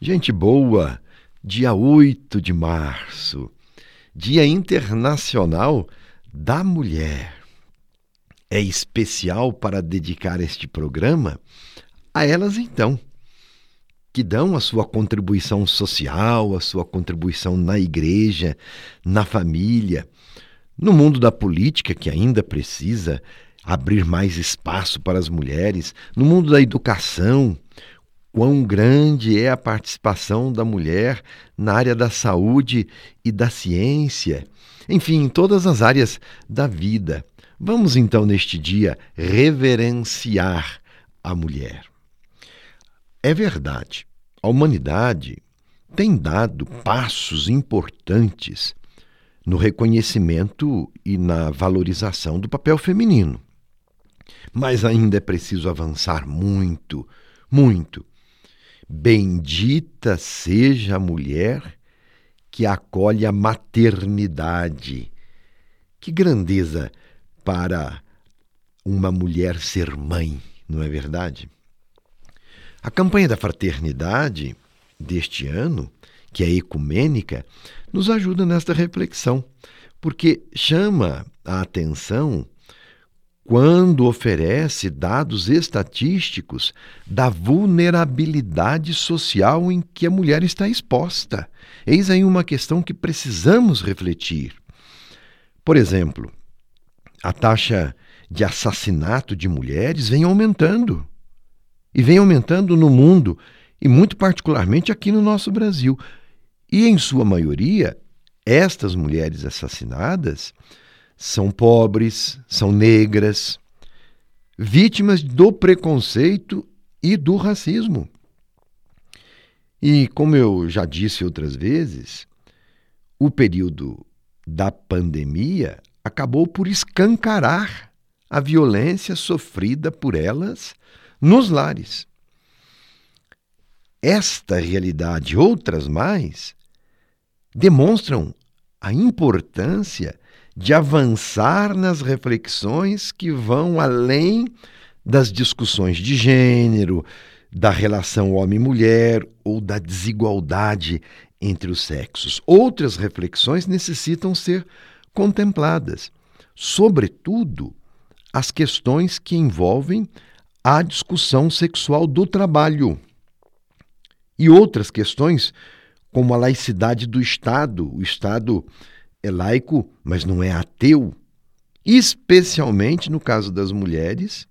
Gente boa, dia 8 de março, Dia Internacional da Mulher. É especial para dedicar este programa a elas então, que dão a sua contribuição social, a sua contribuição na igreja, na família, no mundo da política, que ainda precisa abrir mais espaço para as mulheres, no mundo da educação, quão grande é a participação da mulher na área da saúde e da ciência, enfim, em todas as áreas da vida. Vamos então, neste dia, reverenciar a mulher. É verdade, a humanidade tem dado passos importantes no reconhecimento e na valorização do papel feminino. Mas ainda é preciso avançar muito, muito Bendita seja a mulher que acolhe a maternidade. Que grandeza para uma mulher ser mãe, não é verdade? A campanha da fraternidade deste ano, que é ecumênica, nos ajuda nesta reflexão, porque chama a atenção quando oferece dados estatísticos da vulnerabilidade social em que a mulher está exposta. Eis aí uma questão que precisamos refletir. Por exemplo, a taxa de assassinato de mulheres vem aumentando. E vem aumentando no mundo, e muito particularmente aqui no nosso Brasil. E, em sua maioria, estas mulheres assassinadas são pobres, são negras, vítimas do preconceito e do racismo. E, como eu já disse outras vezes, o período da pandemia acabou por escancarar a violência sofrida por elas nos lares. Esta realidade e outras mais demonstram a importância de avançar nas reflexões que vão além das discussões de gênero, da relação homem-mulher ou da desigualdade entre os sexos. Outras reflexões necessitam ser contempladas, sobretudo as questões que envolvem a discussão sexual do trabalho e outras questões como a laicidade do Estado, o Estado é laico, mas não é ateu, especialmente no caso das mulheres,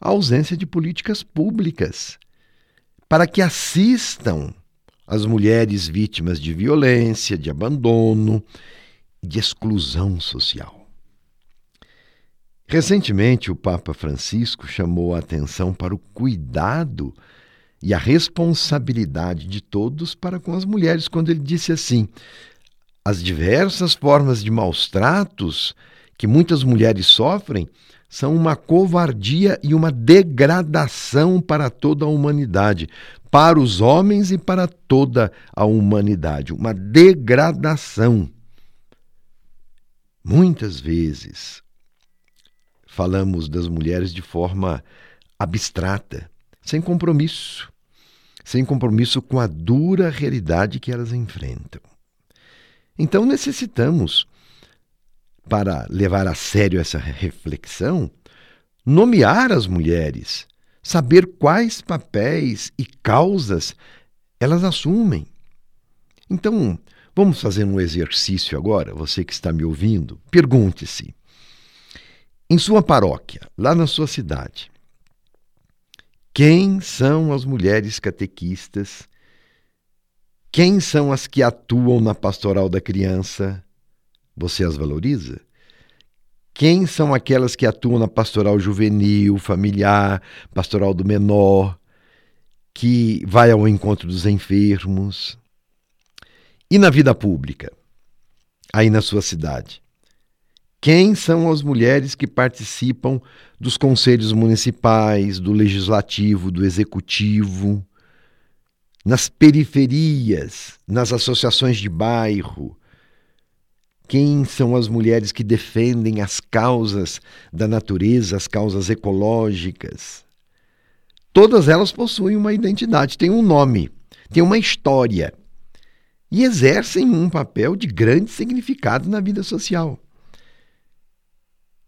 a ausência de políticas públicas para que assistam as mulheres vítimas de violência, de abandono, de exclusão social. Recentemente, o Papa Francisco chamou a atenção para o cuidado e a responsabilidade de todos para com as mulheres, quando ele disse assim: as diversas formas de maus tratos que muitas mulheres sofrem são uma covardia e uma degradação para toda a humanidade, para os homens e para toda a humanidade. Uma degradação. Muitas vezes falamos das mulheres de forma abstrata, sem compromisso, sem compromisso com a dura realidade que elas enfrentam. Então necessitamos, para levar a sério essa reflexão, nomear as mulheres, saber quais papéis e causas elas assumem. Então, vamos fazer um exercício agora, você que está me ouvindo, pergunte-se: em sua paróquia, lá na sua cidade, quem são as mulheres catequistas quem são as que atuam na pastoral da criança? Você as valoriza? Quem são aquelas que atuam na pastoral juvenil, familiar, pastoral do menor, que vai ao encontro dos enfermos? E na vida pública, aí na sua cidade? Quem são as mulheres que participam dos conselhos municipais, do legislativo, do executivo? Nas periferias, nas associações de bairro. Quem são as mulheres que defendem as causas da natureza, as causas ecológicas? Todas elas possuem uma identidade, têm um nome, têm uma história e exercem um papel de grande significado na vida social.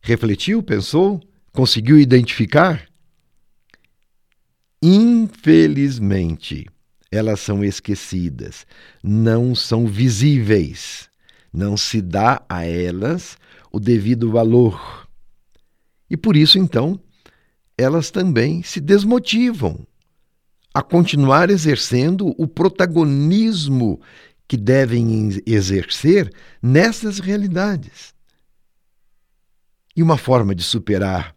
Refletiu, pensou, conseguiu identificar? Infelizmente, elas são esquecidas, não são visíveis, não se dá a elas o devido valor. E por isso, então, elas também se desmotivam a continuar exercendo o protagonismo que devem exercer nessas realidades. E uma forma de superar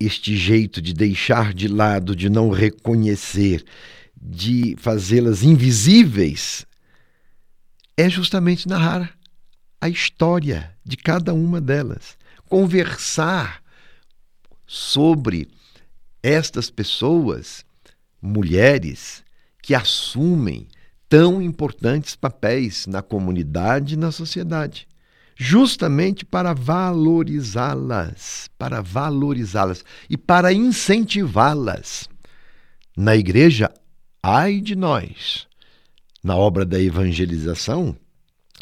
este jeito de deixar de lado, de não reconhecer, de fazê-las invisíveis, é justamente narrar a história de cada uma delas, conversar sobre estas pessoas, mulheres, que assumem tão importantes papéis na comunidade e na sociedade justamente para valorizá-las, para valorizá-las e para incentivá-las. Na igreja, ai de nós, na obra da evangelização,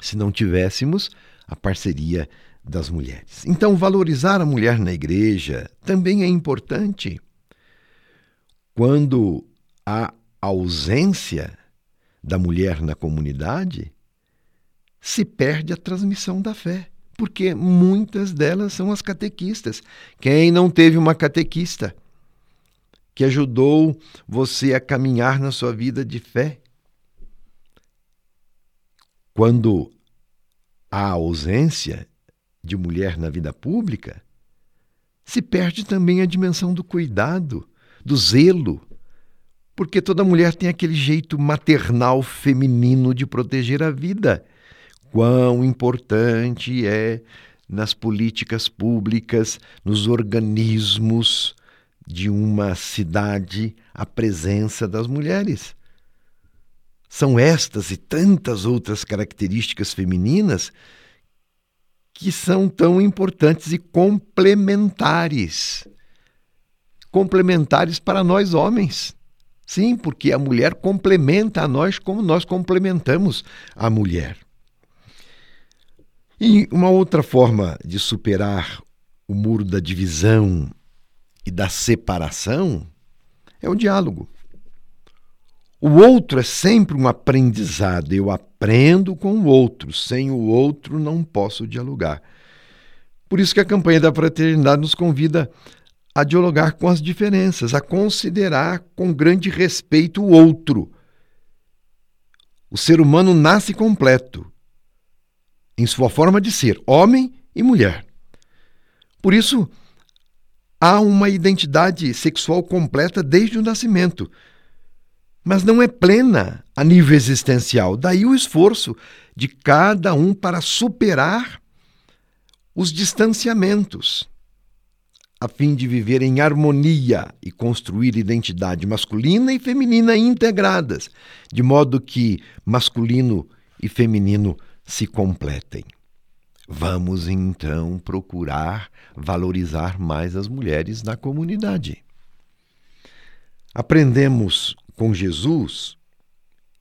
se não tivéssemos a parceria das mulheres. Então, valorizar a mulher na igreja também é importante. Quando há ausência da mulher na comunidade, se perde a transmissão da fé, porque muitas delas são as catequistas. Quem não teve uma catequista que ajudou você a caminhar na sua vida de fé? Quando há ausência de mulher na vida pública, se perde também a dimensão do cuidado, do zelo, porque toda mulher tem aquele jeito maternal feminino de proteger a vida quão importante é nas políticas públicas, nos organismos de uma cidade a presença das mulheres. São estas e tantas outras características femininas que são tão importantes e complementares. Complementares para nós homens. Sim, porque a mulher complementa a nós como nós complementamos a mulher. E uma outra forma de superar o muro da divisão e da separação é o diálogo. O outro é sempre um aprendizado. Eu aprendo com o outro. Sem o outro, não posso dialogar. Por isso que a campanha da fraternidade nos convida a dialogar com as diferenças, a considerar com grande respeito o outro. O ser humano nasce completo em sua forma de ser, homem e mulher. Por isso, há uma identidade sexual completa desde o nascimento, mas não é plena a nível existencial. Daí o esforço de cada um para superar os distanciamentos, a fim de viver em harmonia e construir identidade masculina e feminina integradas, de modo que masculino e feminino se completem. Vamos então procurar valorizar mais as mulheres na comunidade. Aprendemos com Jesus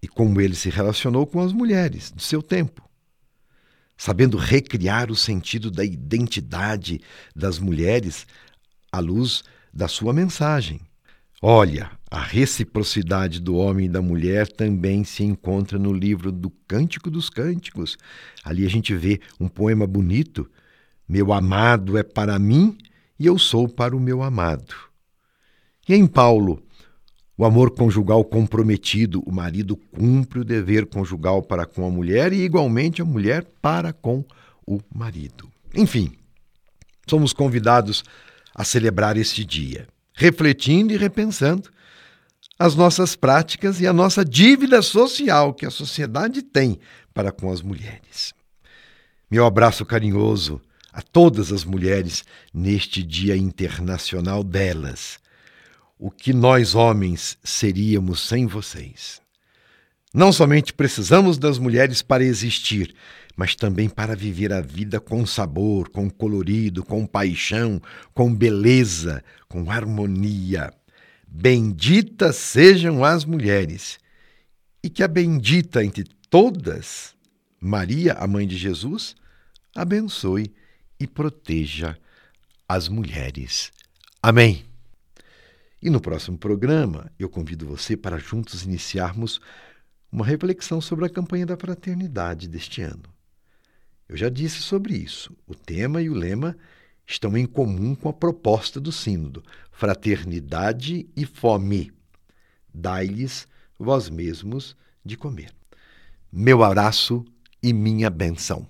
e como ele se relacionou com as mulheres do seu tempo, sabendo recriar o sentido da identidade das mulheres à luz da sua mensagem. Olha, a reciprocidade do homem e da mulher também se encontra no livro do Cântico dos Cânticos. Ali a gente vê um poema bonito: Meu amado é para mim e eu sou para o meu amado. E em Paulo, o amor conjugal comprometido, o marido cumpre o dever conjugal para com a mulher e, igualmente, a mulher para com o marido. Enfim, somos convidados a celebrar este dia refletindo e repensando as nossas práticas e a nossa dívida social que a sociedade tem para com as mulheres. Meu abraço carinhoso a todas as mulheres neste Dia Internacional delas. O que nós homens seríamos sem vocês? Não somente precisamos das mulheres para existir, mas também para viver a vida com sabor, com colorido, com paixão, com beleza, com harmonia. Benditas sejam as mulheres, e que a bendita entre todas, Maria, a mãe de Jesus, abençoe e proteja as mulheres. Amém. E no próximo programa, eu convido você para juntos iniciarmos uma reflexão sobre a campanha da fraternidade deste ano. Eu já disse sobre isso. O tema e o lema estão em comum com a proposta do Sínodo: fraternidade e fome. Dai-lhes vós mesmos de comer. Meu abraço e minha benção.